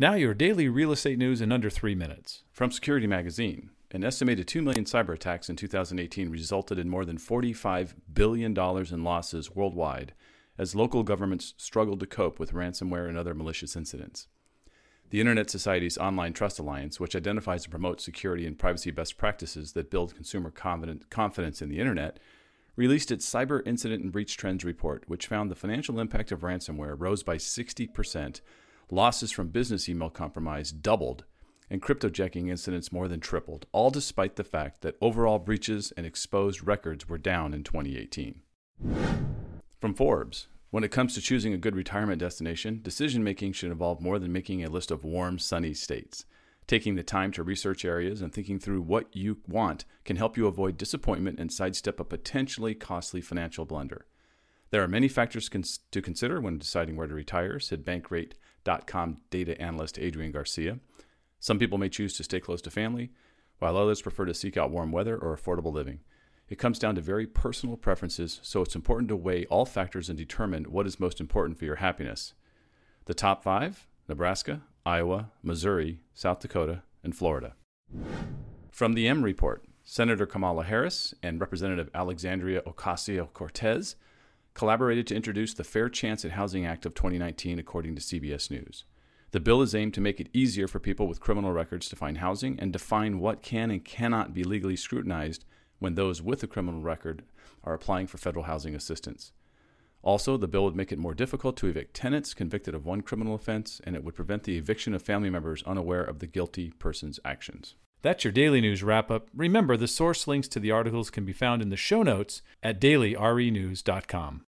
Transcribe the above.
Now, your daily real estate news in under three minutes. From Security Magazine, an estimated 2 million cyber attacks in 2018 resulted in more than $45 billion in losses worldwide as local governments struggled to cope with ransomware and other malicious incidents. The Internet Society's Online Trust Alliance, which identifies and promotes security and privacy best practices that build consumer confidence in the Internet, released its Cyber Incident and Breach Trends report, which found the financial impact of ransomware rose by 60% losses from business email compromise doubled, and cryptojacking incidents more than tripled, all despite the fact that overall breaches and exposed records were down in 2018. From Forbes, when it comes to choosing a good retirement destination, decision making should involve more than making a list of warm, sunny states. Taking the time to research areas and thinking through what you want can help you avoid disappointment and sidestep a potentially costly financial blunder. There are many factors cons- to consider when deciding where to retire, said Bankrate.com data analyst Adrian Garcia. Some people may choose to stay close to family, while others prefer to seek out warm weather or affordable living. It comes down to very personal preferences, so it's important to weigh all factors and determine what is most important for your happiness. The top five Nebraska, Iowa, Missouri, South Dakota, and Florida. From the M Report, Senator Kamala Harris and Representative Alexandria Ocasio Cortez collaborated to introduce the Fair Chance at Housing Act of 2019, according to CBS News. The bill is aimed to make it easier for people with criminal records to find housing and define what can and cannot be legally scrutinized when those with a criminal record are applying for federal housing assistance. Also, the bill would make it more difficult to evict tenants convicted of one criminal offense, and it would prevent the eviction of family members unaware of the guilty person's actions. That's your daily news wrap up. Remember, the source links to the articles can be found in the show notes at dailyrenews.com.